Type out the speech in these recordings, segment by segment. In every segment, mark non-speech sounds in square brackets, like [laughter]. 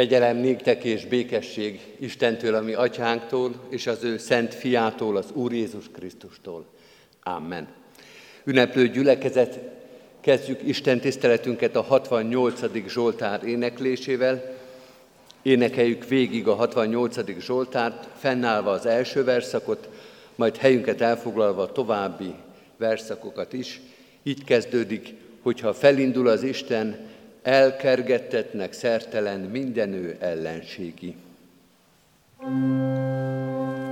Kegyelem néktek és békesség Istentől, ami atyánktól, és az ő szent fiától, az Úr Jézus Krisztustól. Amen. Ünneplő gyülekezet, kezdjük Isten tiszteletünket a 68. Zsoltár éneklésével. Énekeljük végig a 68. Zsoltárt, fennállva az első verszakot, majd helyünket elfoglalva további verszakokat is. Így kezdődik, hogyha felindul az Isten, elkergettetnek szertelen mindenő ellenségi. thank you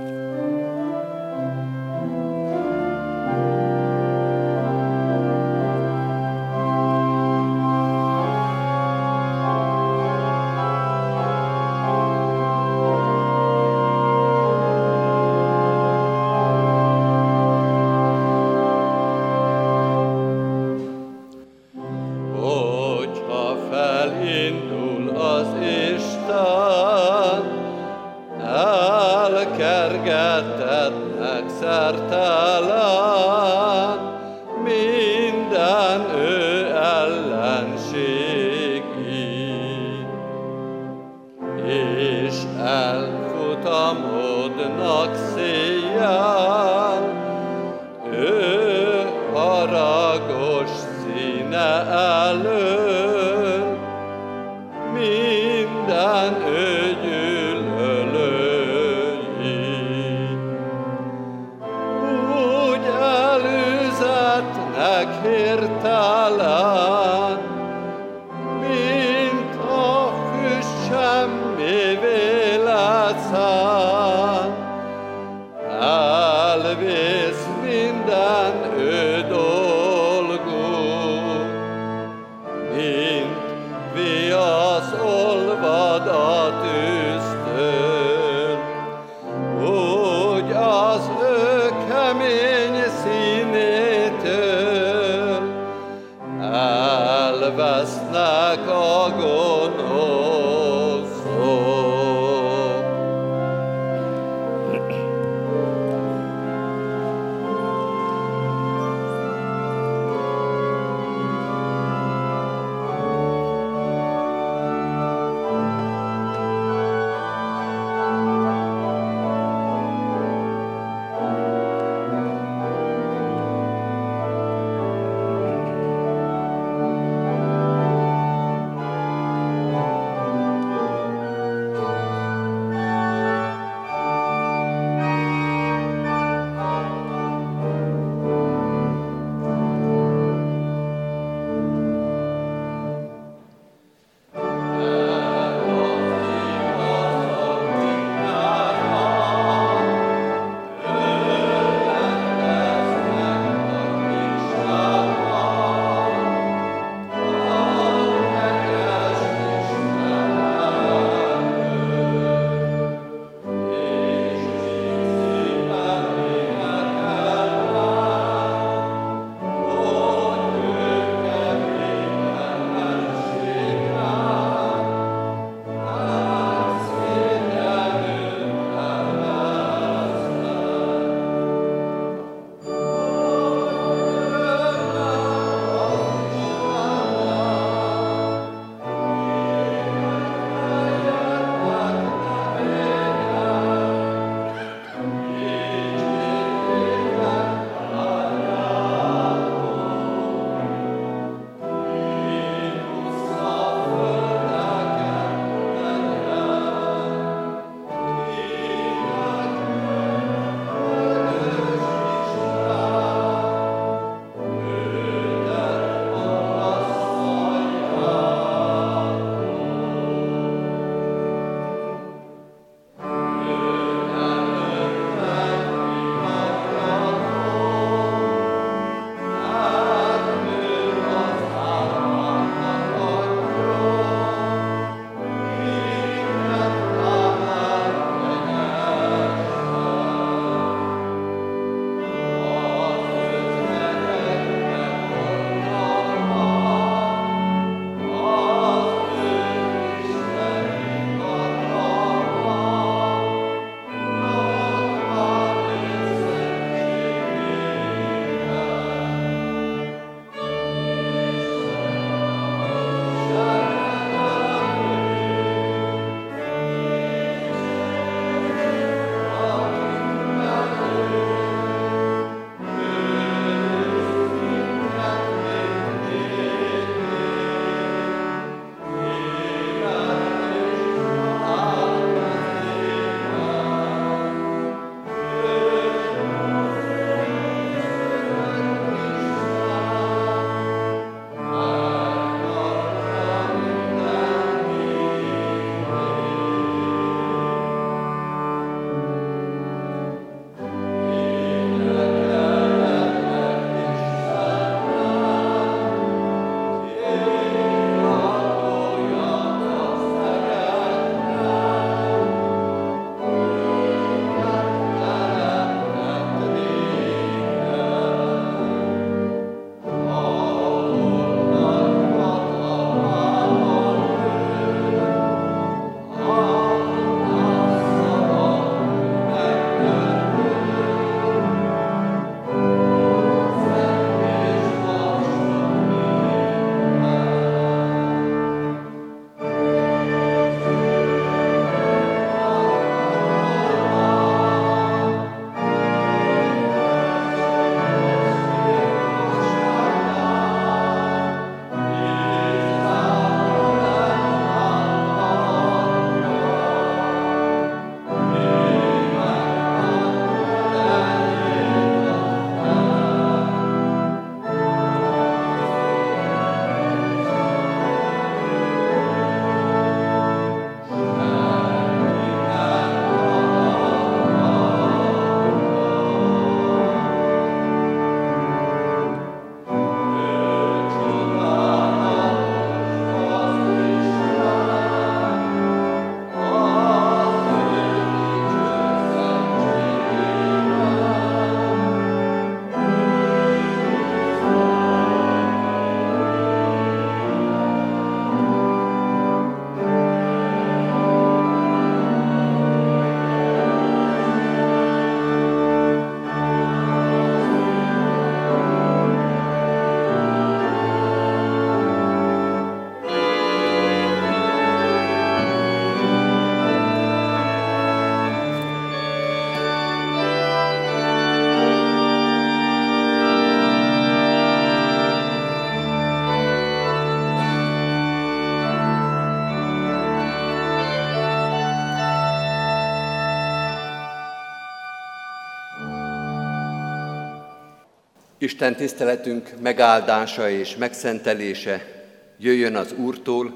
Isten tiszteletünk megáldása és megszentelése jöjjön az Úrtól,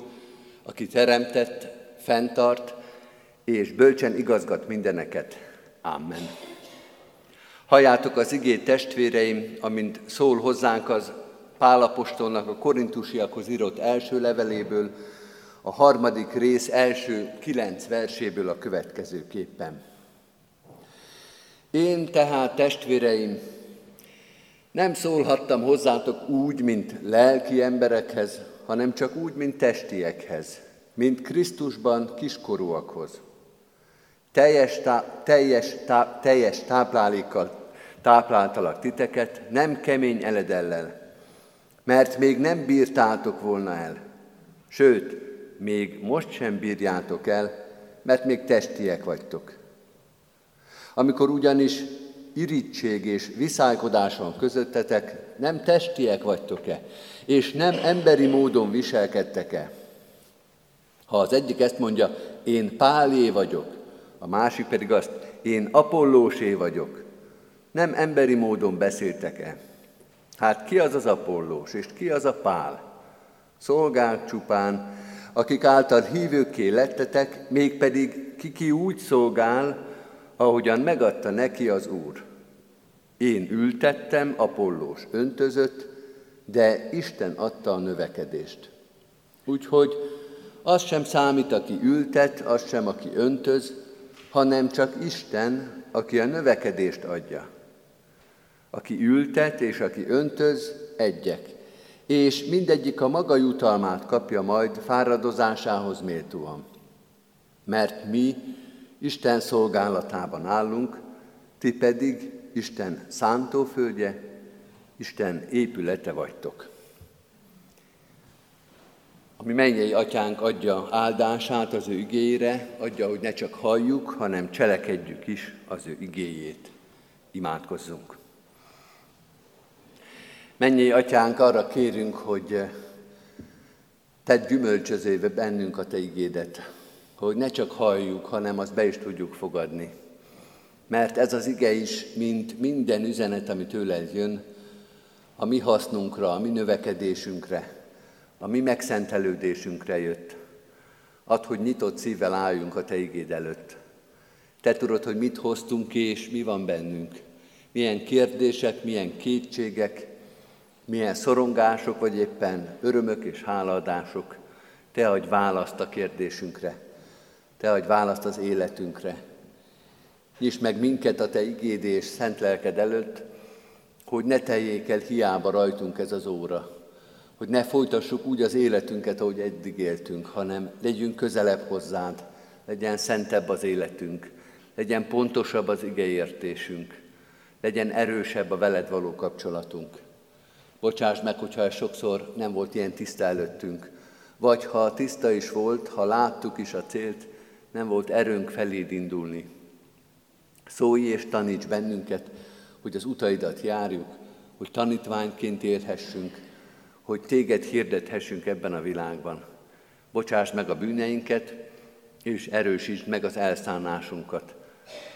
aki teremtett, fenntart és bölcsen igazgat mindeneket. Amen. Halljátok az igét testvéreim, amint szól hozzánk az Pálapostolnak a korintusiakhoz írott első leveléből, a harmadik rész első kilenc verséből a következőképpen. Én tehát, testvéreim, nem szólhattam hozzátok úgy, mint lelki emberekhez, hanem csak úgy, mint testiekhez, mint Krisztusban kiskorúakhoz. Teljes, tá, teljes, tá, teljes táplálékkal tápláltalak titeket, nem kemény eledellel, mert még nem bírtátok volna el. Sőt, még most sem bírjátok el, mert még testiek vagytok. Amikor ugyanis irítség és viszálykodás van közöttetek, nem testiek vagytok-e, és nem emberi módon viselkedtek-e? Ha az egyik ezt mondja, én Pálé vagyok, a másik pedig azt, én Apollósé vagyok, nem emberi módon beszéltek-e? Hát ki az az Apollós, és ki az a Pál? Szolgák csupán, akik által hívőkké lettetek, mégpedig ki ki úgy szolgál, ahogyan megadta neki az Úr. Én ültettem, Apollós öntözött, de Isten adta a növekedést. Úgyhogy az sem számít, aki ültet, az sem, aki öntöz, hanem csak Isten, aki a növekedést adja. Aki ültet és aki öntöz, egyek, és mindegyik a maga jutalmát kapja majd fáradozásához méltóan. Mert mi Isten szolgálatában állunk, ti pedig Isten szántóföldje, Isten épülete vagytok. Ami mennyei atyánk adja áldását az ő igényére, adja, hogy ne csak halljuk, hanem cselekedjük is az ő igéjét. Imádkozzunk. Mennyei atyánk, arra kérünk, hogy tedd gyümölcsözébe bennünk a te igédet, hogy ne csak halljuk, hanem azt be is tudjuk fogadni. Mert ez az ige is, mint minden üzenet, ami tőled jön, a mi hasznunkra, a mi növekedésünkre, a mi megszentelődésünkre jött. Add, hogy nyitott szívvel álljunk a Te igéd előtt. Te tudod, hogy mit hoztunk ki, és mi van bennünk. Milyen kérdések, milyen kétségek, milyen szorongások, vagy éppen örömök és hálaadások. Te adj választ a kérdésünkre. Te adj választ az életünkre. Nyisd meg minket a Te igéd és szent lelked előtt, hogy ne teljék el hiába rajtunk ez az óra, hogy ne folytassuk úgy az életünket, ahogy eddig éltünk, hanem legyünk közelebb hozzád, legyen szentebb az életünk, legyen pontosabb az igeértésünk, legyen erősebb a veled való kapcsolatunk. Bocsáss meg, hogyha ez sokszor nem volt ilyen tiszta előttünk, vagy ha tiszta is volt, ha láttuk is a célt, nem volt erőnk feléd indulni. Szólj és taníts bennünket, hogy az utaidat járjuk, hogy tanítványként érhessünk, hogy téged hirdethessünk ebben a világban. Bocsáss meg a bűneinket, és erősítsd meg az elszánásunkat,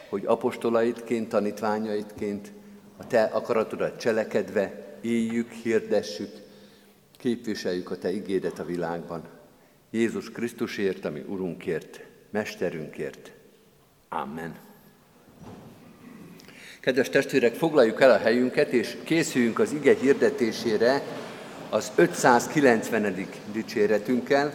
hogy apostolaitként, tanítványaitként a te akaratodat cselekedve éljük, hirdessük, képviseljük a te igédet a világban. Jézus Krisztusért, ami Urunkért, Mesterünkért. Amen. Kedves testvérek, foglaljuk el a helyünket, és készüljünk az ige hirdetésére az 590. dicséretünkkel.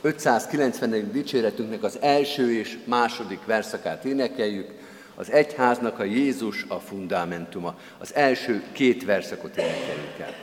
590. dicséretünknek az első és második verszakát énekeljük. Az egyháznak a Jézus a fundamentuma. Az első két verszakot énekeljük el.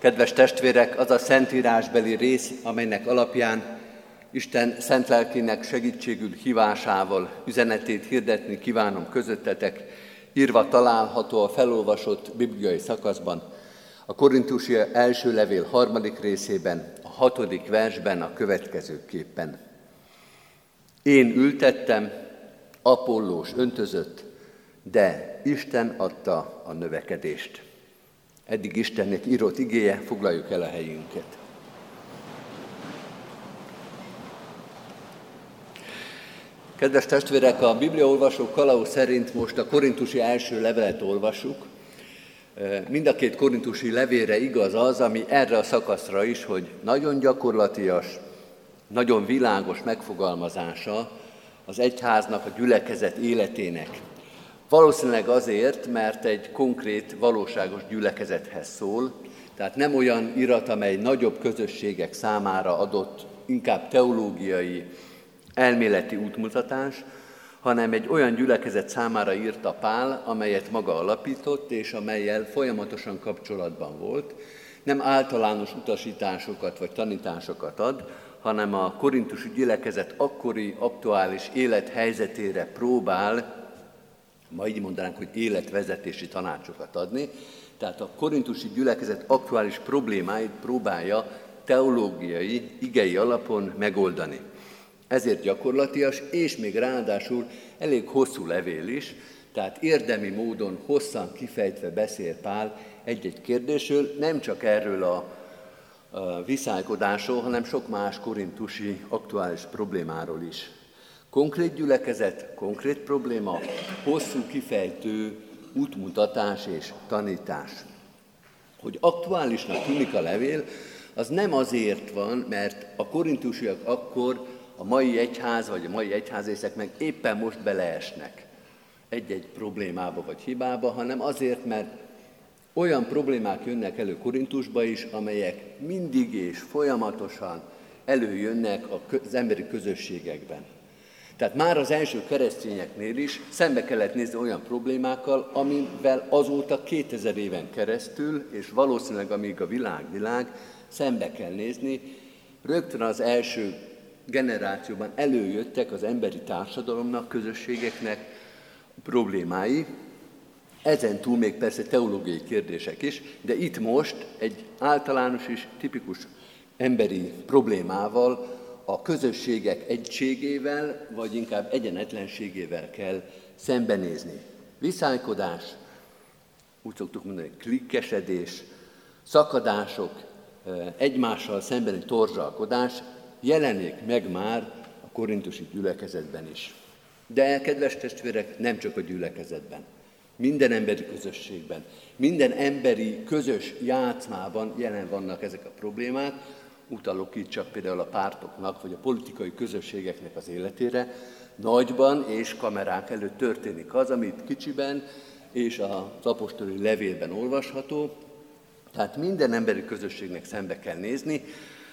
Kedves testvérek, az a szentírásbeli rész, amelynek alapján Isten szent lelkének segítségül hívásával üzenetét hirdetni kívánom közöttetek, írva található a felolvasott bibliai szakaszban, a Korintusi első levél harmadik részében, a hatodik versben a következőképpen. Én ültettem, Apollós öntözött, de Isten adta a növekedést. Eddig Istennek írott igéje, foglaljuk el a helyünket. Kedves testvérek, a Bibliaolvasó kalauz szerint most a korintusi első levelet olvassuk. Mind a két korintusi levére igaz az, ami erre a szakaszra is, hogy nagyon gyakorlatias, nagyon világos megfogalmazása az egyháznak, a gyülekezet életének. Valószínűleg azért, mert egy konkrét, valóságos gyülekezethez szól, tehát nem olyan irat, amely nagyobb közösségek számára adott inkább teológiai, elméleti útmutatás, hanem egy olyan gyülekezet számára írta Pál, amelyet maga alapított, és amelyel folyamatosan kapcsolatban volt. Nem általános utasításokat vagy tanításokat ad, hanem a korintusi gyülekezet akkori aktuális élethelyzetére próbál, ma így mondanánk, hogy életvezetési tanácsokat adni, tehát a korintusi gyülekezet aktuális problémáit próbálja teológiai, igei alapon megoldani. Ezért gyakorlatias, és még ráadásul elég hosszú levél is, tehát érdemi módon hosszan kifejtve beszél Pál egy-egy kérdésről, nem csak erről a, a viszálykodásról, hanem sok más korintusi aktuális problémáról is. Konkrét gyülekezet, konkrét probléma, hosszú kifejtő útmutatás és tanítás. Hogy aktuálisnak tűnik a levél, az nem azért van, mert a korintusiak akkor a mai egyház vagy a mai egyházészek meg éppen most beleesnek egy-egy problémába vagy hibába, hanem azért, mert olyan problémák jönnek elő Korintusba is, amelyek mindig és folyamatosan előjönnek az emberi közösségekben. Tehát már az első keresztényeknél is szembe kellett nézni olyan problémákkal, amivel azóta 2000 éven keresztül, és valószínűleg amíg a világ világ, szembe kell nézni. Rögtön az első generációban előjöttek az emberi társadalomnak, közösségeknek problémái, ezen túl még persze teológiai kérdések is, de itt most egy általános és tipikus emberi problémával, a közösségek egységével, vagy inkább egyenetlenségével kell szembenézni. Viszálykodás, úgy szoktuk mondani, klikkesedés, szakadások, egymással szembeni torzsalkodás, jelenik meg már a korintusi gyülekezetben is. De, kedves testvérek, nem csak a gyülekezetben. Minden emberi közösségben, minden emberi közös játszmában jelen vannak ezek a problémák. Utalok itt csak például a pártoknak, vagy a politikai közösségeknek az életére. Nagyban és kamerák előtt történik az, amit kicsiben és az apostoli levélben olvasható. Tehát minden emberi közösségnek szembe kell nézni,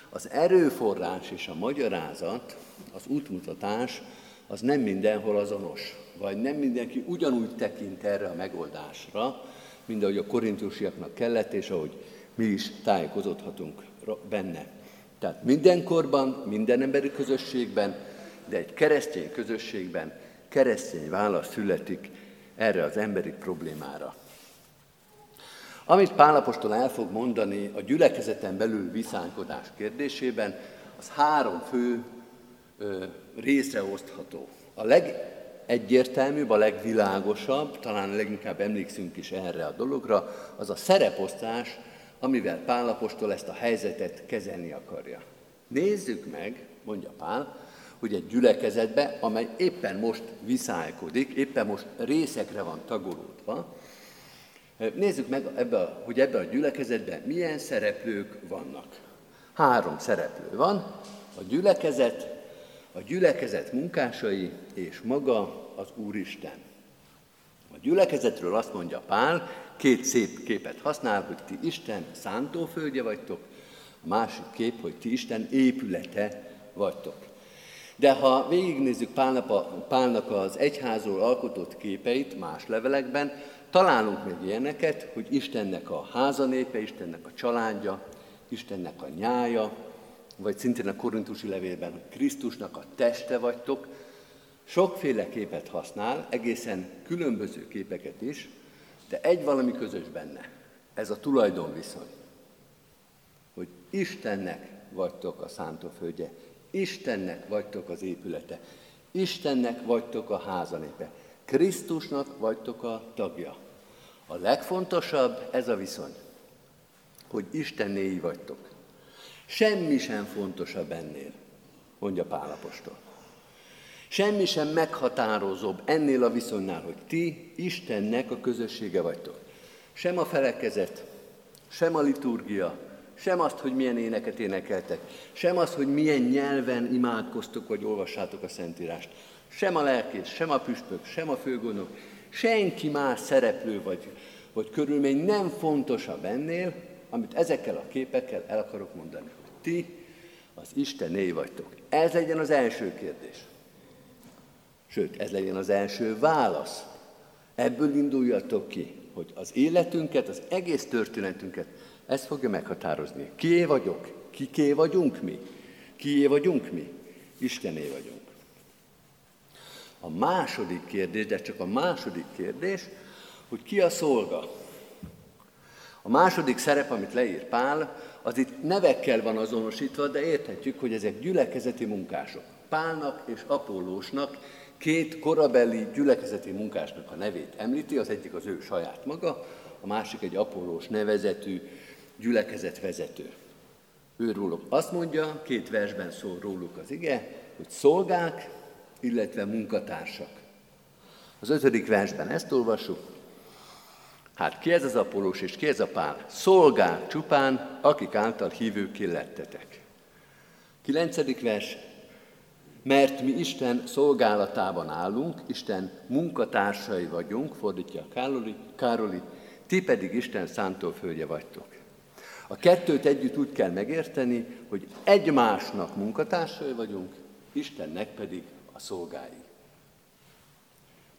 az erőforrás és a magyarázat, az útmutatás, az nem mindenhol azonos, vagy nem mindenki ugyanúgy tekint erre a megoldásra, mint ahogy a korintusiaknak kellett, és ahogy mi is tájékozódhatunk benne. Tehát mindenkorban, minden emberi közösségben, de egy keresztény közösségben keresztény válasz születik erre az emberi problémára. Amit Pálapostól el fog mondani a gyülekezeten belül viszánykodás kérdésében, az három fő ö, részre osztható. A legegyértelműbb, a legvilágosabb, talán leginkább emlékszünk is erre a dologra, az a szereposztás, amivel Pálapostól ezt a helyzetet kezelni akarja. Nézzük meg, mondja Pál, hogy egy gyülekezetbe, amely éppen most viszálykodik, éppen most részekre van tagolódva, Nézzük meg, ebbe a, hogy ebben a gyülekezetben milyen szereplők vannak. Három szereplő van, a gyülekezet, a gyülekezet munkásai és maga az Úristen. A gyülekezetről azt mondja Pál, két szép képet használ, hogy ti Isten szántóföldje vagytok, a másik kép, hogy ti Isten épülete vagytok. De ha végignézzük Pálnak, Pálnak az egyházról alkotott képeit más levelekben, találunk még ilyeneket, hogy Istennek a házanépe, Istennek a családja, Istennek a nyája, vagy szintén a korintusi levélben Krisztusnak a teste vagytok, sokféle képet használ, egészen különböző képeket is, de egy valami közös benne, ez a tulajdonviszony, hogy Istennek vagytok a szántóföldje, Istennek vagytok az épülete, Istennek vagytok a házanépe, Krisztusnak vagytok a tagja. A legfontosabb ez a viszony, hogy Istennéi vagytok. Semmi sem fontosabb ennél, mondja Pálapostól. Semmi sem meghatározóbb ennél a viszonynál, hogy ti Istennek a közössége vagytok. Sem a felekezet, sem a liturgia, sem azt, hogy milyen éneket énekeltek, sem azt, hogy milyen nyelven imádkoztok, vagy olvassátok a Szentírást. Sem a lelkész, sem a püspök, sem a főgondok, senki más szereplő vagy, vagy körülmény nem fontosabb ennél, amit ezekkel a képekkel el akarok mondani, hogy ti az Istené vagytok. Ez legyen az első kérdés. Sőt, ez legyen az első válasz. Ebből induljatok ki, hogy az életünket, az egész történetünket, ez fogja meghatározni. Kié vagyok? Kiké vagyunk mi? Kié vagyunk mi? Istené vagyunk. A második kérdés, de csak a második kérdés, hogy ki a szolga. A második szerep, amit leír Pál, az itt nevekkel van azonosítva, de érthetjük, hogy ezek gyülekezeti munkások. Pálnak és Apollósnak két korabeli gyülekezeti munkásnak a nevét említi, az egyik az ő saját maga, a másik egy Apollós nevezetű gyülekezetvezető. Őróluk azt mondja, két versben szól róluk az ige, hogy szolgák, illetve munkatársak. Az ötödik versben ezt olvassuk. Hát ki ez az Apollós és ki ez a Pál? Szolgák csupán, akik által hívőké lettetek. Kilencedik vers, mert mi Isten szolgálatában állunk, Isten munkatársai vagyunk, fordítja Károli, Károli ti pedig Isten szántóföldje vagytok. A kettőt együtt úgy kell megérteni, hogy egymásnak munkatársai vagyunk, Istennek pedig a szolgái.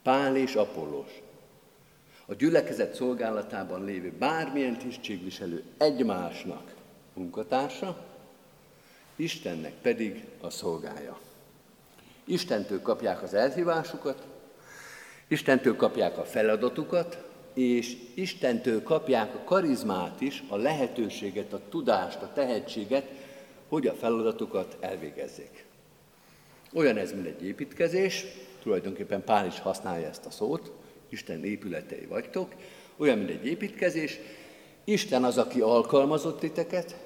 Pál és Apollós. A gyülekezet szolgálatában lévő bármilyen tisztségviselő egymásnak munkatársa, Istennek pedig a szolgája. Istentől kapják az elhívásukat, Istentől kapják a feladatukat, és Istentől kapják a karizmát is, a lehetőséget, a tudást, a tehetséget, hogy a feladatukat elvégezzék. Olyan ez, mint egy építkezés, tulajdonképpen Pál is használja ezt a szót, Isten épületei vagytok, olyan, mint egy építkezés, Isten az, aki alkalmazott titeket,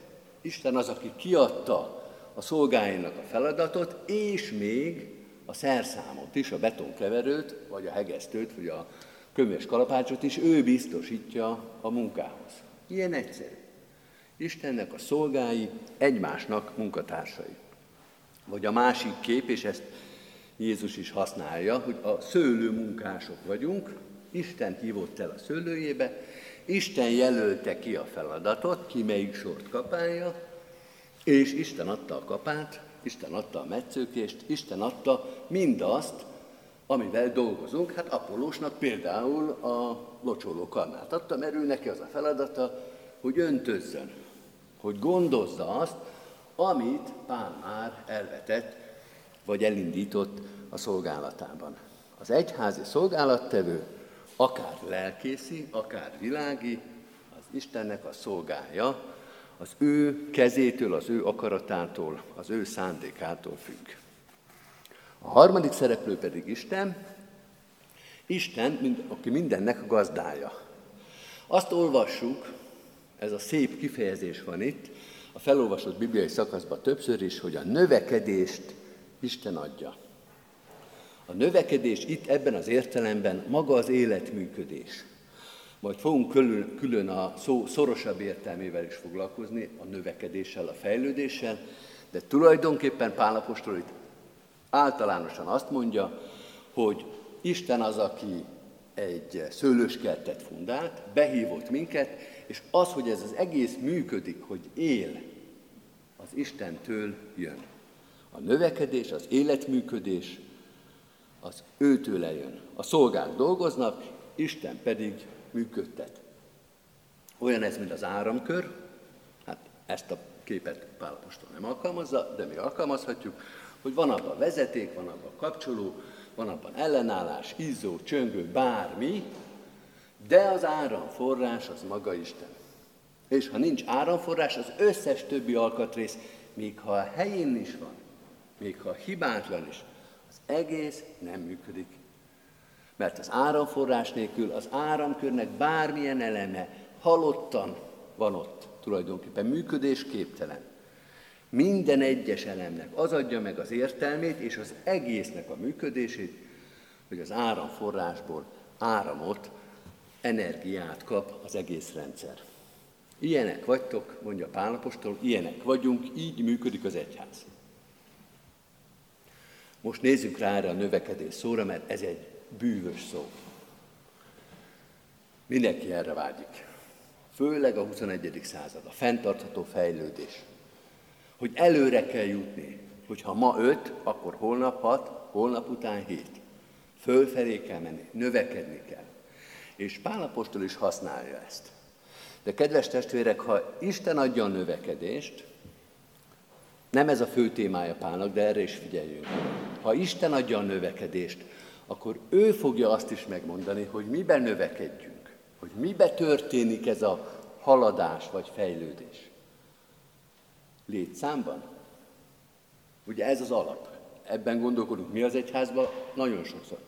Isten az, aki kiadta a szolgáinak a feladatot, és még a szerszámot is, a betonkeverőt, vagy a hegesztőt, vagy a kömös kalapácsot is ő biztosítja a munkához. Ilyen egyszerű. Istennek a szolgái egymásnak munkatársai. Vagy a másik kép, és ezt Jézus is használja, hogy a szőlő munkások vagyunk, Isten hívott el a szőlőjébe, Isten jelölte ki a feladatot, ki melyik sort kapálja, és Isten adta a kapát, Isten adta a metszőkést, Isten adta mindazt, amivel dolgozunk. Hát Apollósnak például a locsoló karmát adta, mert ő neki az a feladata, hogy öntözzön, hogy gondozza azt, amit Pál már elvetett, vagy elindított a szolgálatában. Az egyházi szolgálattevő, akár lelkészi, akár világi, az Istennek a szolgája, az ő kezétől, az ő akaratától, az ő szándékától függ. A harmadik szereplő pedig Isten, Isten, aki mindennek a gazdája. Azt olvassuk, ez a szép kifejezés van itt, a felolvasott bibliai szakaszban többször is, hogy a növekedést Isten adja. A növekedés itt ebben az értelemben maga az életműködés. Majd fogunk külön, külön a szó szorosabb értelmével is foglalkozni, a növekedéssel, a fejlődéssel, de tulajdonképpen Pálapostól itt általánosan azt mondja, hogy Isten az, aki egy szőlőskertet fundált, behívott minket, és az, hogy ez az egész működik, hogy él, az Istentől jön. A növekedés, az életműködés, az őtől jön. A szolgák dolgoznak, Isten pedig működtet. Olyan ez, mint az áramkör, hát ezt a képet Pálapostól nem alkalmazza, de mi alkalmazhatjuk, hogy van abban vezeték, van abban kapcsoló, van abban ellenállás, izzó, csöngő, bármi, de az áramforrás az maga Isten. És ha nincs áramforrás, az összes többi alkatrész, még ha a helyén is van, még ha hibátlan is, az egész nem működik. Mert az áramforrás nélkül az áramkörnek bármilyen eleme halottan van ott, tulajdonképpen működésképtelen. Minden egyes elemnek az adja meg az értelmét és az egésznek a működését, hogy az áramforrásból áramot, energiát kap az egész rendszer. Ilyenek vagytok, mondja Pálapostól, ilyenek vagyunk, így működik az egyház. Most nézzük rá erre a növekedés szóra, mert ez egy bűvös szó. Mindenki erre vágyik. Főleg a 21. század, a fenntartható fejlődés. Hogy előre kell jutni, hogyha ma öt, akkor holnap hat, holnap után hét. Fölfelé kell menni, növekedni kell. És Pálapostól is használja ezt. De kedves testvérek, ha Isten adja a növekedést, nem ez a fő témája Pálnak, de erre is figyeljünk. Ha Isten adja a növekedést, akkor ő fogja azt is megmondani, hogy miben növekedjünk, hogy mibe történik ez a haladás vagy fejlődés. Létszámban? Ugye ez az alap. Ebben gondolkodunk mi az egyházban nagyon sokszor.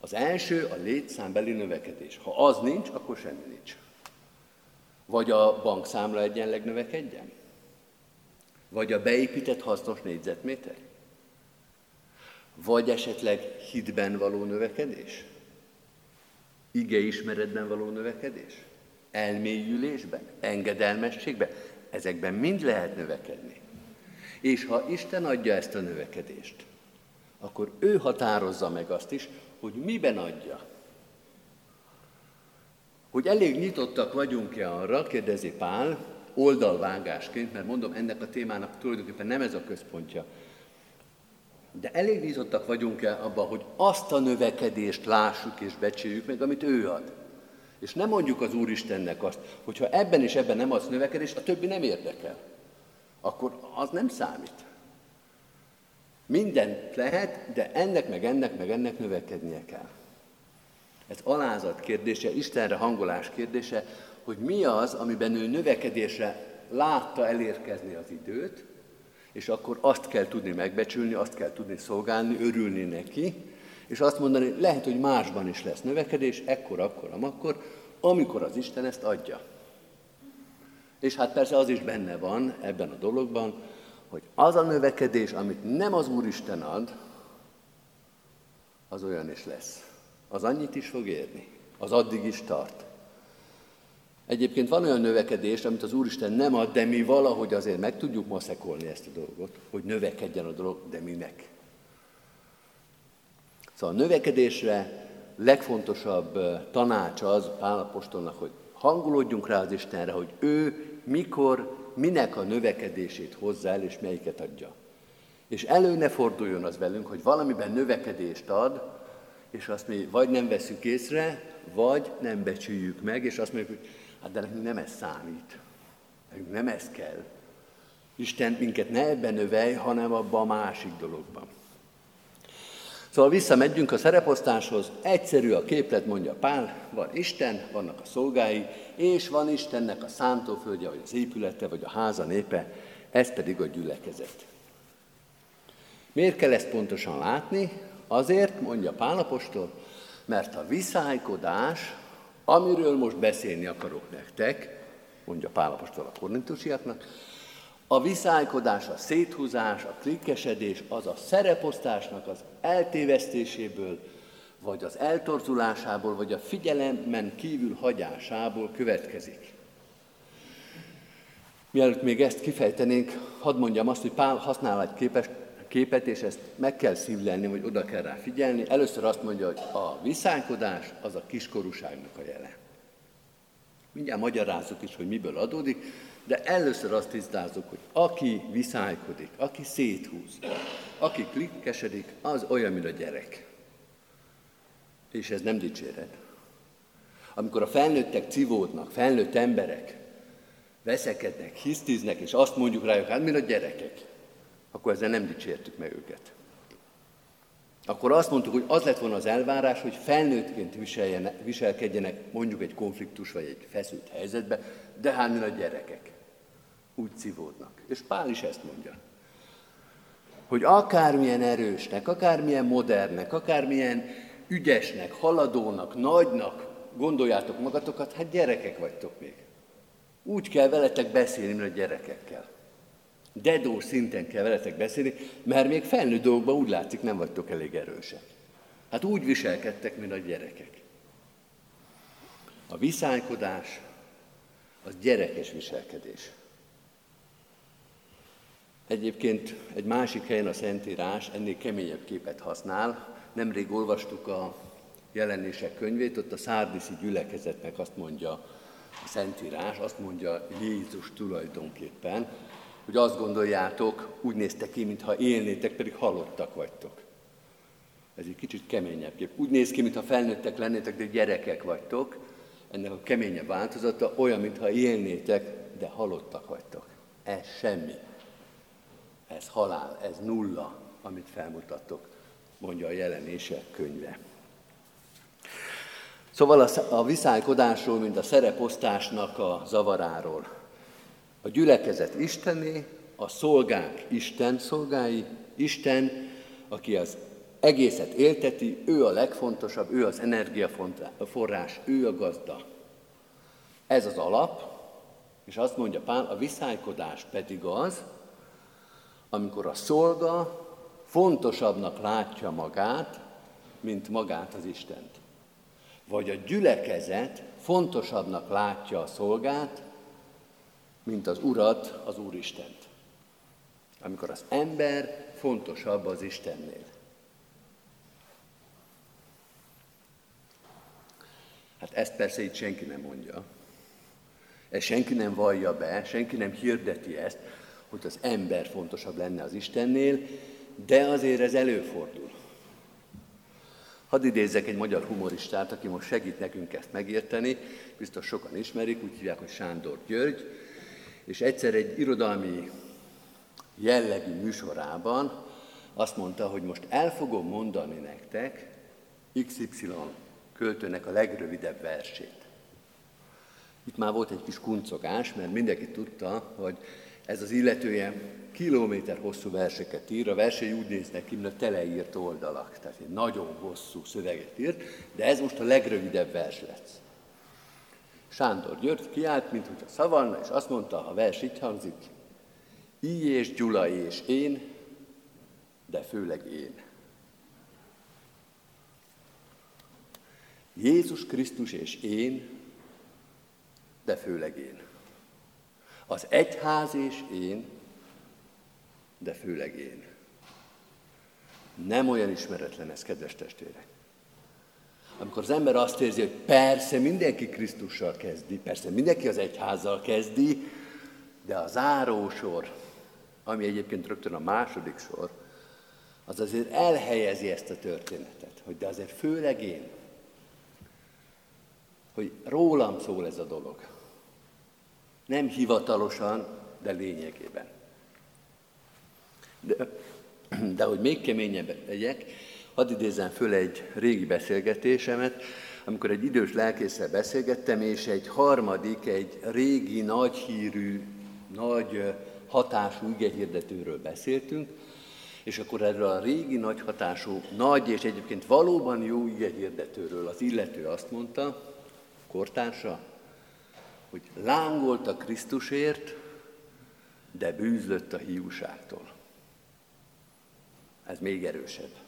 Az első a létszámbeli növekedés. Ha az nincs, akkor semmi nincs. Vagy a bankszámla egyenleg növekedjen? Vagy a beépített hasznos négyzetméter? Vagy esetleg hitben való növekedés? Ige ismeretben való növekedés? Elmélyülésben? Engedelmességben? Ezekben mind lehet növekedni. És ha Isten adja ezt a növekedést, akkor ő határozza meg azt is, hogy miben adja. Hogy elég nyitottak vagyunk-e arra, kérdezi Pál, oldalvágásként, mert mondom, ennek a témának tulajdonképpen nem ez a központja, de elég nyitottak vagyunk-e abba, hogy azt a növekedést lássuk és becsüljük meg, amit ő ad. És nem mondjuk az Úristennek azt, hogy ha ebben és ebben nem adsz növekedést, a többi nem érdekel. Akkor az nem számít. Mindent lehet, de ennek, meg ennek, meg ennek növekednie kell. Ez alázat kérdése, Istenre hangolás kérdése, hogy mi az, amiben ő növekedésre látta elérkezni az időt, és akkor azt kell tudni megbecsülni, azt kell tudni szolgálni, örülni neki, és azt mondani, lehet, hogy másban is lesz növekedés, ekkor, akkor, amakkor, amikor az Isten ezt adja. És hát persze az is benne van ebben a dologban, hogy az a növekedés, amit nem az Úristen ad, az olyan is lesz. Az annyit is fog érni. Az addig is tart. Egyébként van olyan növekedés, amit az Úristen nem ad, de mi valahogy azért meg tudjuk maszekolni ezt a dolgot, hogy növekedjen a dolog, de minek. Szóval a növekedésre legfontosabb tanács az Pálapostolnak, hogy hangulódjunk rá az Istenre, hogy ő mikor, minek a növekedését hozza el, és melyiket adja. És elő ne forduljon az velünk, hogy valamiben növekedést ad, és azt mi vagy nem veszük észre, vagy nem becsüljük meg, és azt mondjuk, hogy hát de nekünk nem ez számít. Nekünk nem ez kell. Isten minket ne ebben növelj, hanem abban a másik dologban. Szóval visszamegyünk a szereposztáshoz, egyszerű a képlet, mondja Pál, van Isten, vannak a szolgái, és van Istennek a szántóföldje, vagy az épülete, vagy a háza népe, ez pedig a gyülekezet. Miért kell ezt pontosan látni? Azért, mondja Pálapostól, mert a viszálykodás, amiről most beszélni akarok nektek, mondja Pálapostól a korintusiaknak, a viszálykodás, a széthúzás, a klikkesedés az a szereposztásnak az eltévesztéséből, vagy az eltorzulásából, vagy a figyelemmen kívül hagyásából következik. Mielőtt még ezt kifejtenénk, hadd mondjam azt, hogy Pál használ egy képes, képet, és ezt meg kell szívlelni, vagy oda kell rá figyelni. Először azt mondja, hogy a viszálykodás az a kiskorúságnak a jele. Mindjárt magyarázzuk is, hogy miből adódik, de először azt tisztázzuk, hogy aki viszálykodik, aki széthúz, aki klikkesedik, az olyan, mint a gyerek. És ez nem dicséret. Amikor a felnőttek civódnak, felnőtt emberek, veszekednek, hisztiznek, és azt mondjuk rájuk, hát mi a gyerekek, akkor ezzel nem dicsértük meg őket. Akkor azt mondtuk, hogy az lett volna az elvárás, hogy felnőttként viselkedjenek mondjuk egy konfliktus vagy egy feszült helyzetbe, de hát mi a gyerekek. Úgy civódnak. És Pál is ezt mondja. Hogy akármilyen erősnek, akármilyen modernnek, akármilyen ügyesnek, haladónak, nagynak gondoljátok magatokat, hát gyerekek vagytok még. Úgy kell veletek beszélni, mint a gyerekekkel. Dedó szinten kell veletek beszélni, mert még felnőtt dolgokban úgy látszik, nem vagytok elég erősek. Hát úgy viselkedtek, mint a gyerekek. A viszálykodás az gyerekes viselkedés. Egyébként egy másik helyen a Szentírás ennél keményebb képet használ. Nemrég olvastuk a jelenések könyvét, ott a szárdiszi gyülekezetnek azt mondja a Szentírás, azt mondja Jézus tulajdonképpen, hogy azt gondoljátok, úgy néztek ki, mintha élnétek, pedig halottak vagytok. Ez egy kicsit keményebb kép. Úgy néz ki, mintha felnőttek lennétek, de gyerekek vagytok. Ennek a keményebb változata olyan, mintha élnétek, de halottak vagytok. Ez semmi. Ez halál, ez nulla, amit felmutattok, mondja a jelenések könyve. Szóval a viszálykodásról, mint a szereposztásnak a zavaráról. A gyülekezet Istené, a szolgák Isten szolgái, Isten, aki az egészet élteti, ő a legfontosabb, ő az energiaforrás, ő a gazda. Ez az alap, és azt mondja Pál, a viszálykodás pedig az, amikor a szolga fontosabbnak látja magát, mint magát az Istent. Vagy a gyülekezet fontosabbnak látja a szolgát, mint az Urat, az Úristent. Amikor az ember fontosabb az Istennél. Hát ezt persze itt senki nem mondja. Ezt senki nem vallja be, senki nem hirdeti ezt, hogy az ember fontosabb lenne az Istennél, de azért ez előfordul. Hadd idézzek egy magyar humoristát, aki most segít nekünk ezt megérteni, biztos sokan ismerik, úgy hívják, hogy Sándor György, és egyszer egy irodalmi jellegű műsorában azt mondta, hogy most el fogom mondani nektek XY költőnek a legrövidebb versét. Itt már volt egy kis kuncogás, mert mindenki tudta, hogy ez az illetője kilométer hosszú verseket ír, a versei úgy néznek ki, mint a teleírt oldalak, tehát egy nagyon hosszú szöveget írt, de ez most a legrövidebb vers lesz. Sándor György kiállt, mint hogy a szavanna, és azt mondta, a vers így hangzik, I és Gyula és én, de főleg én. Jézus Krisztus és én, de főleg én. Az egyház és én, de főleg én. Nem olyan ismeretlen ez, kedves testvérek. Amikor az ember azt érzi, hogy persze mindenki Krisztussal kezdi, persze mindenki az egyházzal kezdi, de a zárósor, ami egyébként rögtön a második sor, az azért elhelyezi ezt a történetet, hogy de azért főleg én, hogy rólam szól ez a dolog. Nem hivatalosan, de lényegében. De, de hogy még keményebb legyek, hadd idézem föl egy régi beszélgetésemet, amikor egy idős lelkészre beszélgettem, és egy harmadik, egy régi, nagy hírű, nagy hatású igehirdetőről beszéltünk, és akkor erről a régi nagy hatású, nagy és egyébként valóban jó igehirdetőről az illető azt mondta, kortársa, hogy lángolt a Krisztusért, de bűzlött a hiúságtól. Ez még erősebb.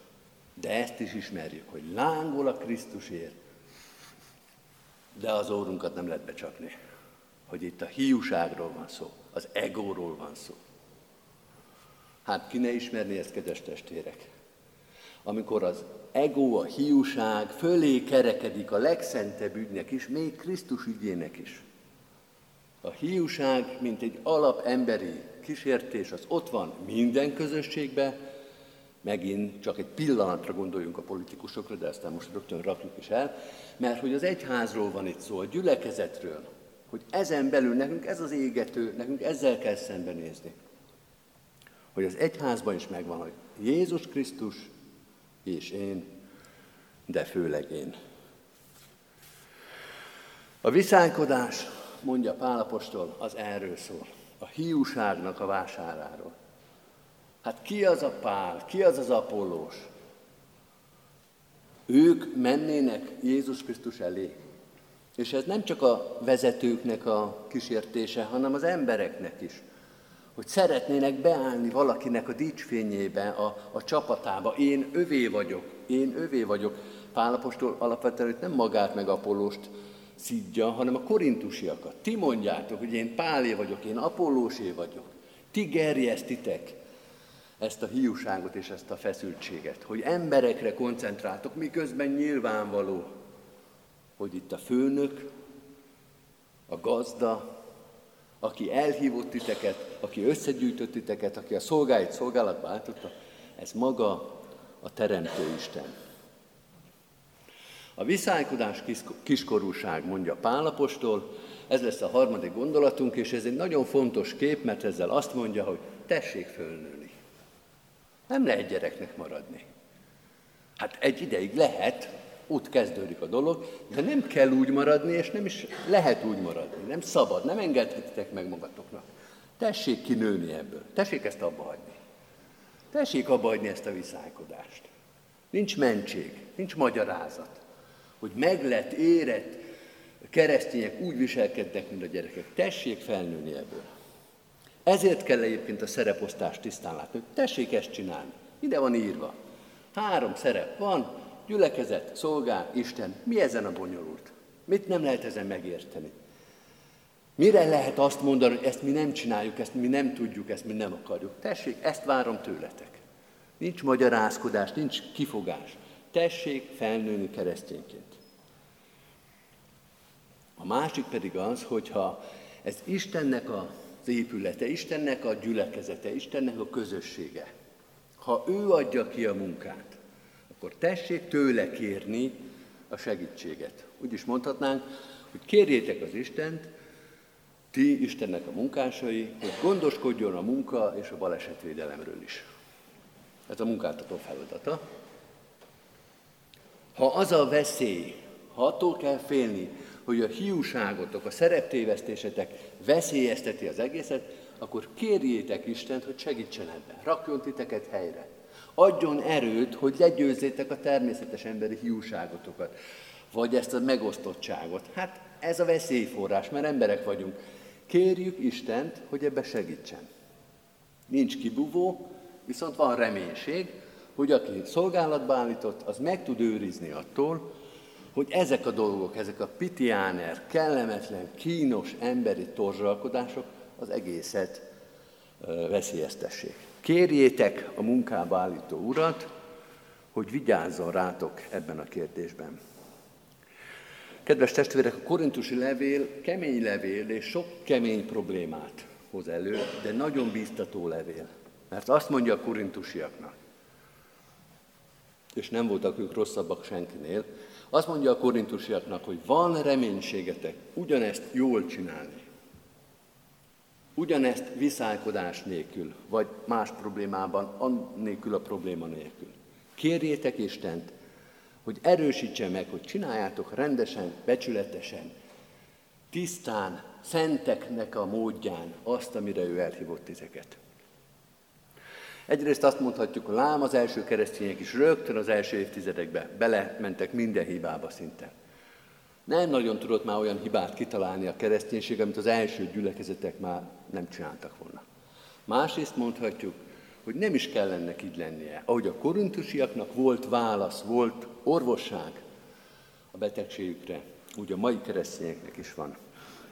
De ezt is ismerjük, hogy lángol a Krisztusért, de az órunkat nem lehet becsapni. Hogy itt a hiúságról van szó, az egóról van szó. Hát ki ne ismerni ezt, kedves testvérek? Amikor az ego, a hiúság fölé kerekedik a legszentebb ügynek is, még Krisztus ügyének is. A hiúság, mint egy alapemberi kísértés, az ott van minden közösségben, megint csak egy pillanatra gondoljunk a politikusokra, de aztán most rögtön rakjuk is el, mert hogy az egyházról van itt szó, a gyülekezetről, hogy ezen belül nekünk ez az égető, nekünk ezzel kell szembenézni. Hogy az egyházban is megvan, hogy Jézus Krisztus és én, de főleg én. A viszánykodás, mondja Pálapostól, az erről szól. A hiúságnak a vásáráról. Hát ki az a Pál, ki az az Apollós? Ők mennének Jézus Krisztus elé. És ez nem csak a vezetőknek a kísértése, hanem az embereknek is. Hogy szeretnének beállni valakinek a dicsfényébe, a, a csapatába. Én övé vagyok, én övé vagyok. Pálapostól alapvetően nem magát meg Apollóst szidja, hanem a korintusiakat. Ti mondjátok, hogy én Pálé vagyok, én Apollósé vagyok. Ti gerjesztitek ezt a hiúságot és ezt a feszültséget, hogy emberekre koncentráltok, miközben nyilvánvaló, hogy itt a főnök, a gazda, aki elhívott titeket, aki összegyűjtött titeket, aki a szolgáit szolgálatba állította, ez maga a Teremtő Isten. A viszálykodás kiskorúság, mondja Pálapostól, ez lesz a harmadik gondolatunk, és ez egy nagyon fontos kép, mert ezzel azt mondja, hogy tessék fölnőni. Nem lehet gyereknek maradni. Hát egy ideig lehet, ott kezdődik a dolog, de nem kell úgy maradni, és nem is lehet úgy maradni. Nem szabad, nem engedhetitek meg magatoknak. Tessék kinőni ebből. Tessék ezt abba hagyni. Tessék abba hagyni ezt a viszálykodást. Nincs mentség, nincs magyarázat, hogy meglett, érett keresztények úgy viselkednek, mint a gyerekek. Tessék felnőni ebből. Ezért kell egyébként a szereposztást tisztán látni, hogy tessék ezt csinálni. Ide van írva. Három szerep van, gyülekezet, szolgál, Isten. Mi ezen a bonyolult? Mit nem lehet ezen megérteni? Mire lehet azt mondani, hogy ezt mi nem csináljuk, ezt mi nem tudjuk, ezt mi nem akarjuk? Tessék, ezt várom tőletek. Nincs magyarázkodás, nincs kifogás. Tessék felnőni keresztényként. A másik pedig az, hogyha ez Istennek a az épülete, Istennek a gyülekezete, Istennek a közössége. Ha ő adja ki a munkát, akkor tessék tőle kérni a segítséget. Úgy is mondhatnánk, hogy kérjétek az Istent, ti Istennek a munkásai, hogy gondoskodjon a munka és a balesetvédelemről is. Ez a munkáltató feladata. Ha az a veszély, ha attól kell félni, hogy a hiúságotok, a szereptévesztésetek veszélyezteti az egészet, akkor kérjétek Istent, hogy segítsen ebben. Rakjon titeket helyre. Adjon erőt, hogy legyőzzétek a természetes emberi hiúságotokat, vagy ezt a megosztottságot. Hát ez a veszélyforrás, mert emberek vagyunk. Kérjük Istent, hogy ebbe segítsen. Nincs kibúvó, viszont van reménység, hogy aki szolgálatba állított, az meg tud őrizni attól, hogy ezek a dolgok, ezek a pitiáner, kellemetlen, kínos emberi torzsalkodások az egészet veszélyeztessék. Kérjétek a munkába állító urat, hogy vigyázzon rátok ebben a kérdésben. Kedves testvérek, a korintusi levél kemény levél, és sok kemény problémát hoz elő, de nagyon bíztató levél. Mert azt mondja a korintusiaknak, és nem voltak ők rosszabbak senkinél, azt mondja a korintusiaknak, hogy van reménységetek ugyanezt jól csinálni. Ugyanezt viszálykodás nélkül, vagy más problémában, annélkül a probléma nélkül. Kérjétek Istent, hogy erősítse meg, hogy csináljátok rendesen, becsületesen, tisztán, szenteknek a módján azt, amire ő elhívott titeket. Egyrészt azt mondhatjuk, lám az első keresztények is rögtön az első évtizedekbe belementek minden hibába szinte. Nem nagyon tudott már olyan hibát kitalálni a kereszténység, amit az első gyülekezetek már nem csináltak volna. Másrészt mondhatjuk, hogy nem is kell ennek így lennie. Ahogy a korintusiaknak volt válasz, volt orvosság a betegségükre, úgy a mai keresztényeknek is van.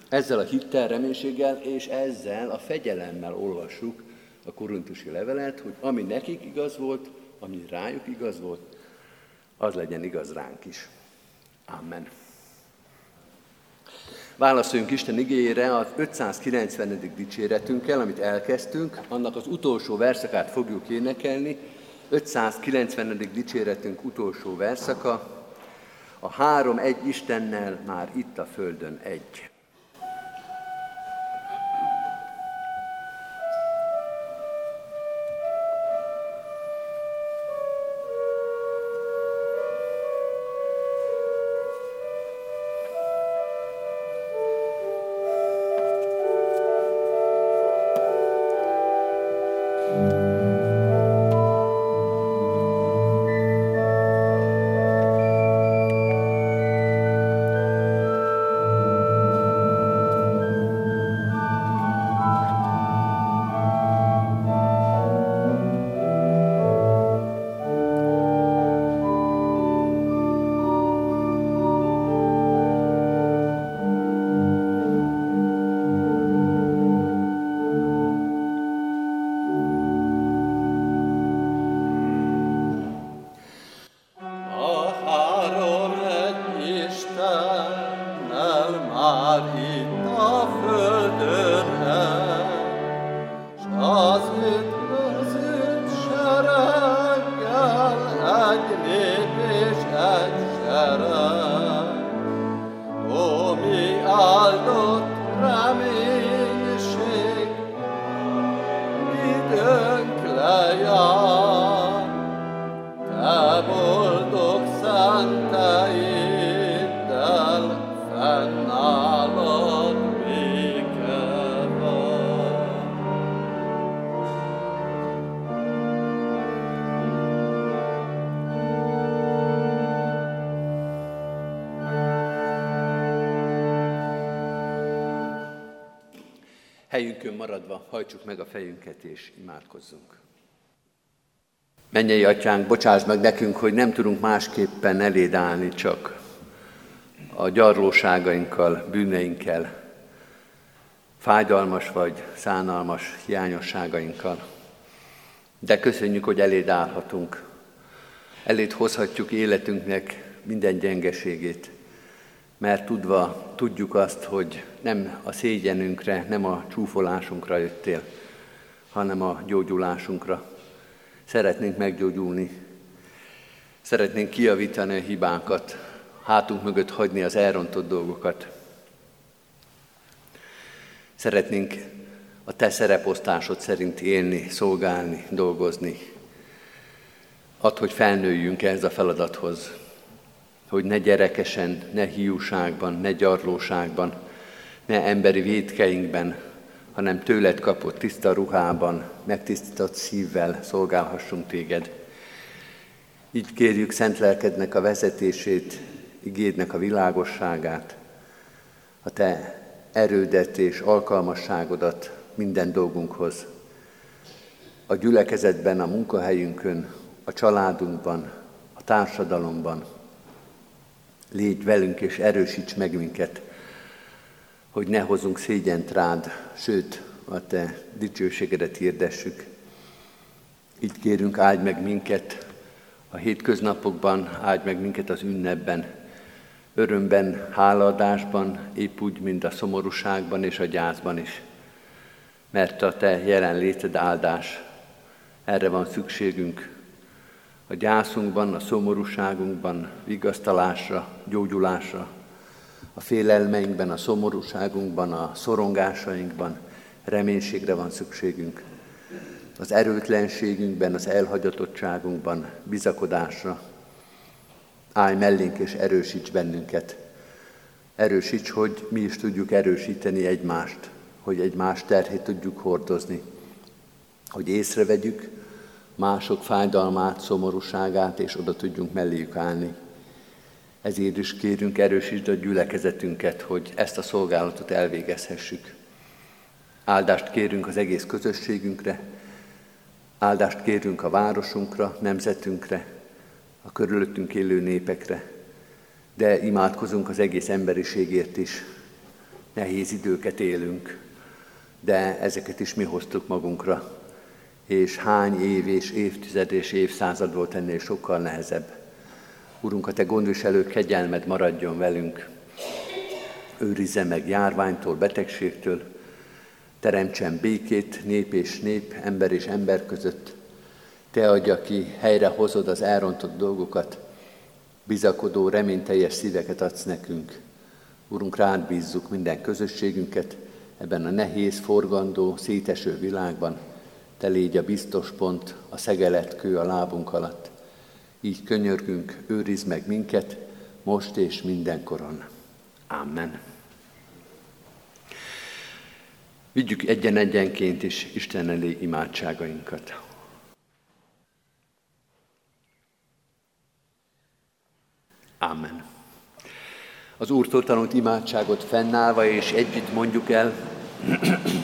Ezzel a hittel, reménységgel és ezzel a fegyelemmel olvassuk a korintusi levelet, hogy ami nekik igaz volt, ami rájuk igaz volt, az legyen igaz ránk is. Amen. Válaszoljunk Isten igényére az 590. dicséretünkkel, amit elkezdtünk, annak az utolsó verszakát fogjuk énekelni, 590. dicséretünk utolsó verszaka, a három egy Istennel már itt a földön egy. Helyünkön hajtsuk meg a fejünket és imádkozzunk. Mennyei atyánk, bocsáss meg nekünk, hogy nem tudunk másképpen eléd állni, csak a gyarlóságainkkal, bűneinkkel, fájdalmas vagy szánalmas hiányosságainkkal. De köszönjük, hogy eléd állhatunk. Eléd hozhatjuk életünknek minden gyengeségét, mert tudva tudjuk azt, hogy nem a szégyenünkre, nem a csúfolásunkra jöttél, hanem a gyógyulásunkra. Szeretnénk meggyógyulni, szeretnénk kiavítani a hibánkat, hátunk mögött hagyni az elrontott dolgokat. Szeretnénk a te szereposztásod szerint élni, szolgálni, dolgozni. Add, hogy felnőjünk ehhez a feladathoz, hogy ne gyerekesen, ne hiúságban, ne gyarlóságban, ne emberi védkeinkben, hanem tőled kapott tiszta ruhában, megtisztított szívvel szolgálhassunk téged. Így kérjük szent lelkednek a vezetését, igédnek a világosságát, a te erődet és alkalmasságodat minden dolgunkhoz. A gyülekezetben, a munkahelyünkön, a családunkban, a társadalomban, Légy velünk és erősíts meg minket, hogy ne hozunk szégyent rád, sőt, a te dicsőségedet hirdessük. Így kérünk, áldj meg minket a hétköznapokban, áldj meg minket az ünnepben, örömben, hálaadásban, épp úgy, mint a szomorúságban és a gyászban is. Mert a te jelenléted áldás, erre van szükségünk, a gyászunkban, a szomorúságunkban vigasztalásra, gyógyulásra, a félelmeinkben, a szomorúságunkban, a szorongásainkban reménységre van szükségünk. Az erőtlenségünkben, az elhagyatottságunkban bizakodásra. Állj mellénk és erősíts bennünket. Erősíts, hogy mi is tudjuk erősíteni egymást, hogy egymás terhét tudjuk hordozni, hogy észrevegyük, mások fájdalmát, szomorúságát, és oda tudjunk melléjük állni. Ezért is kérünk, erősítsd a gyülekezetünket, hogy ezt a szolgálatot elvégezhessük. Áldást kérünk az egész közösségünkre, áldást kérünk a városunkra, nemzetünkre, a körülöttünk élő népekre, de imádkozunk az egész emberiségért is. Nehéz időket élünk, de ezeket is mi hoztuk magunkra és hány év és évtized és évszázad volt ennél sokkal nehezebb. Urunk, a Te gondviselő kegyelmed maradjon velünk, őrizze meg járványtól, betegségtől, teremtsen békét nép és nép, ember és ember között, Te adj, aki helyre hozod az elrontott dolgokat, bizakodó, reményteljes szíveket adsz nekünk. Urunk, rád bízzuk minden közösségünket ebben a nehéz, forgandó, széteső világban. Te légy a biztos pont, a szegeletkő a lábunk alatt. Így könyörgünk, őriz meg minket, most és mindenkoron. Amen. Vigyük egyen-egyenként is Isten elé imádságainkat. Amen. Az Úrtól tanult imádságot fennállva és együtt mondjuk el. [clears throat]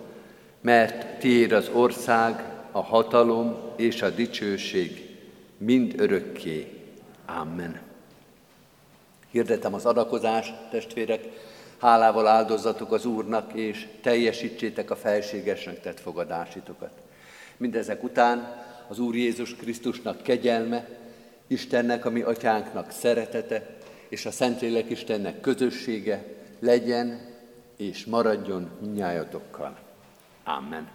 mert tiéd az ország, a hatalom és a dicsőség mind örökké. Amen. Hirdetem az adakozást, testvérek, hálával áldozatok az Úrnak, és teljesítsétek a felségesnek tett fogadásitokat. Mindezek után az Úr Jézus Krisztusnak kegyelme, Istennek, ami atyánknak szeretete, és a Szentlélek Istennek közössége legyen és maradjon minnyájatokkal. Amen.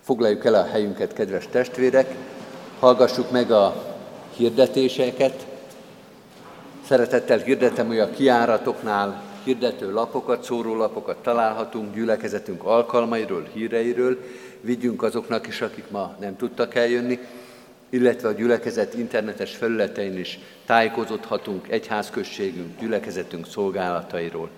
Foglaljuk el a helyünket, kedves testvérek, hallgassuk meg a hirdetéseket. Szeretettel hirdetem, hogy a kiáratoknál hirdető lapokat, szórólapokat találhatunk gyülekezetünk alkalmairól, híreiről, vigyünk azoknak is, akik ma nem tudtak eljönni, illetve a gyülekezet internetes felületein is tájékozódhatunk egyházközségünk, gyülekezetünk szolgálatairól.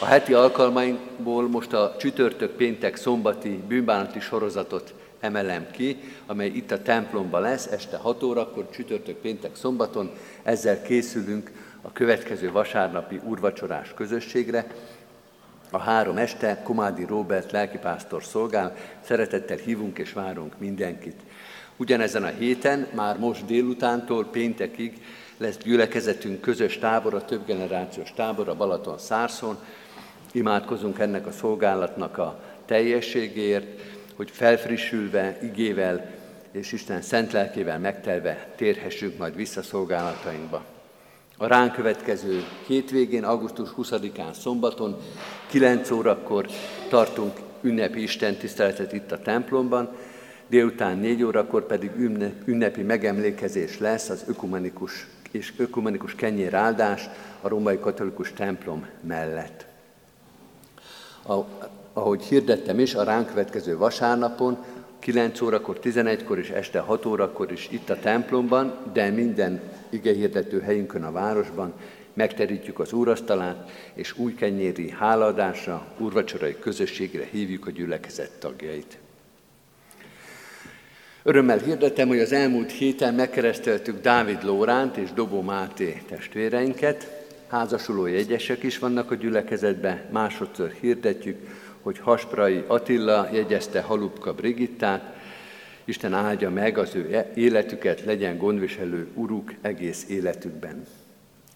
A heti alkalmainkból most a csütörtök, péntek, szombati bűnbánati sorozatot emelem ki, amely itt a templomban lesz, este 6 órakor, csütörtök, péntek, szombaton. Ezzel készülünk a következő vasárnapi úrvacsorás közösségre, a három este Komádi Róbert lelkipásztor szolgál, szeretettel hívunk és várunk mindenkit. Ugyanezen a héten, már most délutántól péntekig lesz gyülekezetünk közös tábora, több generációs tábor a Balaton Szárszon. Imádkozunk ennek a szolgálatnak a teljességéért, hogy felfrissülve, igével és Isten szent lelkével megtelve térhessünk majd vissza szolgálatainkba. A ránk következő hétvégén, augusztus 20-án szombaton, 9 órakor tartunk ünnepi Isten tiszteletet itt a templomban, délután 4 órakor pedig ünnepi megemlékezés lesz az ökumenikus és ökumenikus kenyéráldás a római katolikus templom mellett. A, ahogy hirdettem is, a ránk következő vasárnapon 9 órakor, 11-kor és este 6 órakor is itt a templomban, de minden igehirdető helyünkön a városban megterítjük az úrasztalát, és új kenyéri háladásra, úrvacsorai közösségre hívjuk a gyülekezet tagjait. Örömmel hirdetem, hogy az elmúlt héten megkereszteltük Dávid Lóránt és Dobó Máté testvéreinket. Házasuló jegyesek is vannak a gyülekezetben, másodszor hirdetjük, hogy Hasprai Attila jegyezte Halupka Brigittát, Isten áldja meg az ő életüket, legyen gondviselő uruk egész életükben.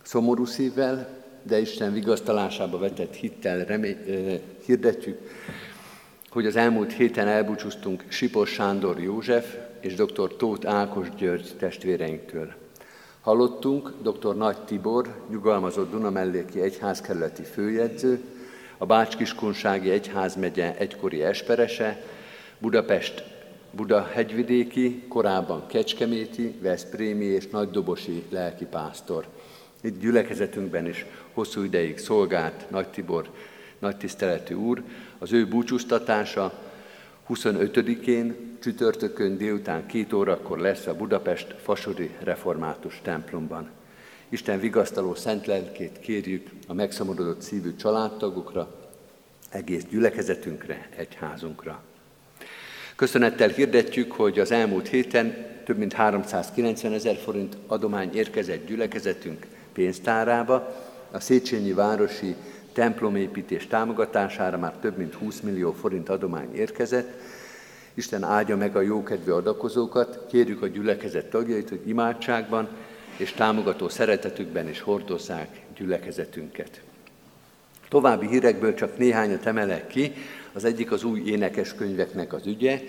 Szomorú szívvel, de Isten vigasztalásába vetett hittel remény, eh, hirdetjük, hogy az elmúlt héten elbúcsúztunk Sipos Sándor József és dr. Tóth Ákos György testvéreinktől. Hallottunk dr. Nagy Tibor, nyugalmazott Dunamelléki egyházkerületi főjegyző, a Bács-Kiskunsági Egyházmegye egykori esperese, Budapest Buda hegyvidéki, korábban Kecskeméti, Veszprémi és Nagydobosi lelkipásztor. Itt gyülekezetünkben is hosszú ideig szolgált Nagy Tibor, nagy tiszteletű úr. Az ő búcsúztatása 25-én, csütörtökön délután két órakor lesz a Budapest Fasori Református templomban. Isten vigasztaló szent lelkét kérjük a megszomorodott szívű családtagokra, egész gyülekezetünkre, egyházunkra. Köszönettel hirdetjük, hogy az elmúlt héten több mint 390 ezer forint adomány érkezett gyülekezetünk pénztárába. A Széchenyi Városi templomépítés támogatására már több mint 20 millió forint adomány érkezett, Isten áldja meg a jókedvű adakozókat, kérjük a gyülekezet tagjait, hogy imádságban és támogató szeretetükben is hordozzák gyülekezetünket. További hírekből csak néhányat emelek ki, az egyik az új énekeskönyveknek az ügye,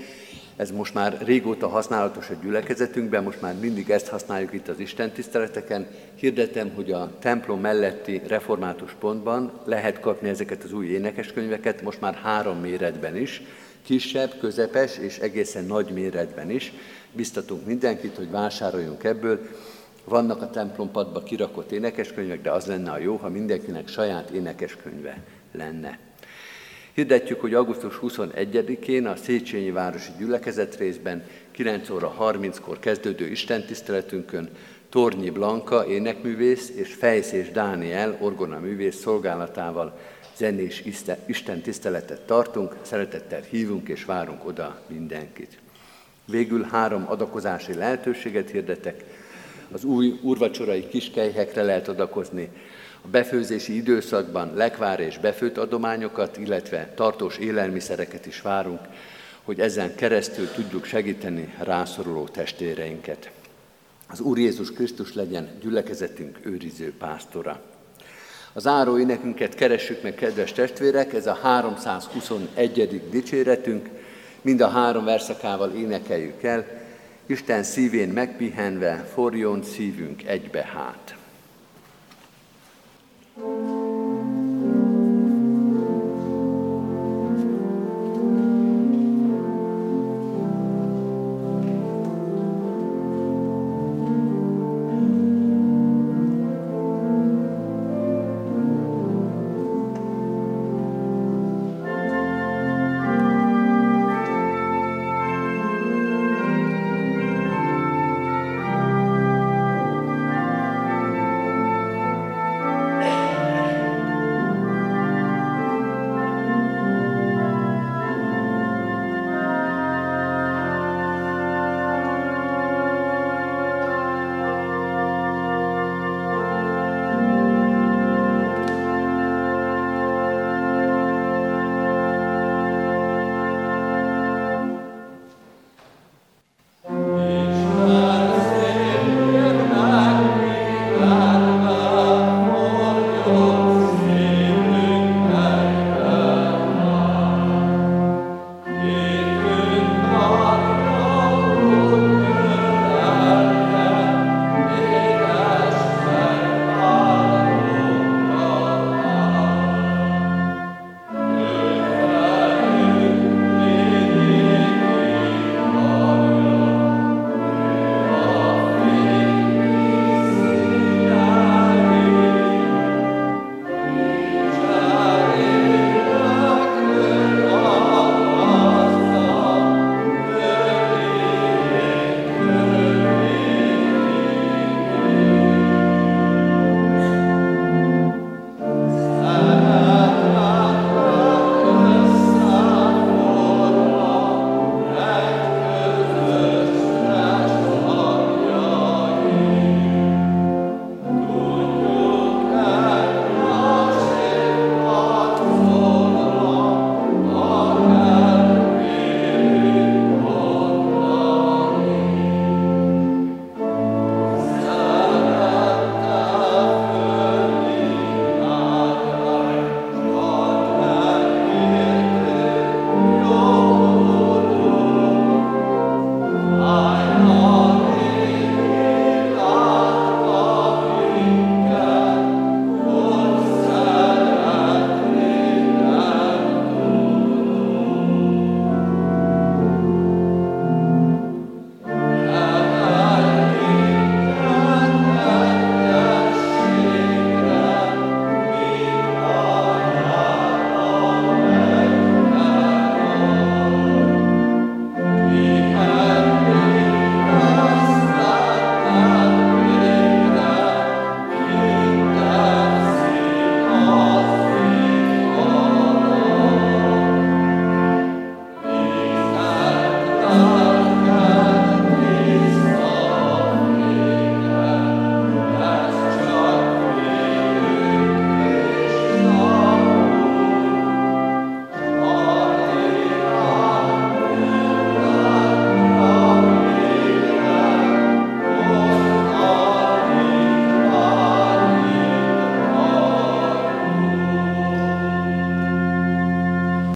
ez most már régóta használatos a gyülekezetünkben, most már mindig ezt használjuk itt az Isten tiszteleteken. Hirdetem, hogy a templom melletti református pontban lehet kapni ezeket az új énekeskönyveket, most már három méretben is, kisebb, közepes és egészen nagy méretben is. Biztatunk mindenkit, hogy vásároljunk ebből. Vannak a templompadba kirakott énekeskönyvek, de az lenne a jó, ha mindenkinek saját énekeskönyve lenne. Hirdetjük, hogy augusztus 21-én a Széchenyi Városi Gyülekezet részben 9 óra 30-kor kezdődő istentiszteletünkön Tornyi Blanka énekművész és Fejszés Dániel orgonaművész szolgálatával zenés Isten tiszteletet tartunk, szeretettel hívunk és várunk oda mindenkit. Végül három adakozási lehetőséget hirdetek. Az új urvacsorai kiskelyhekre lehet adakozni, a befőzési időszakban lekvár és befőtt adományokat, illetve tartós élelmiszereket is várunk, hogy ezen keresztül tudjuk segíteni rászoruló testvéreinket. Az Úr Jézus Krisztus legyen gyülekezetünk őriző pásztora. Az áró énekünket keressük meg, kedves testvérek, ez a 321. dicséretünk, mind a három verszakával énekeljük el, Isten szívén megpihenve, forjon szívünk egybe hát. thank you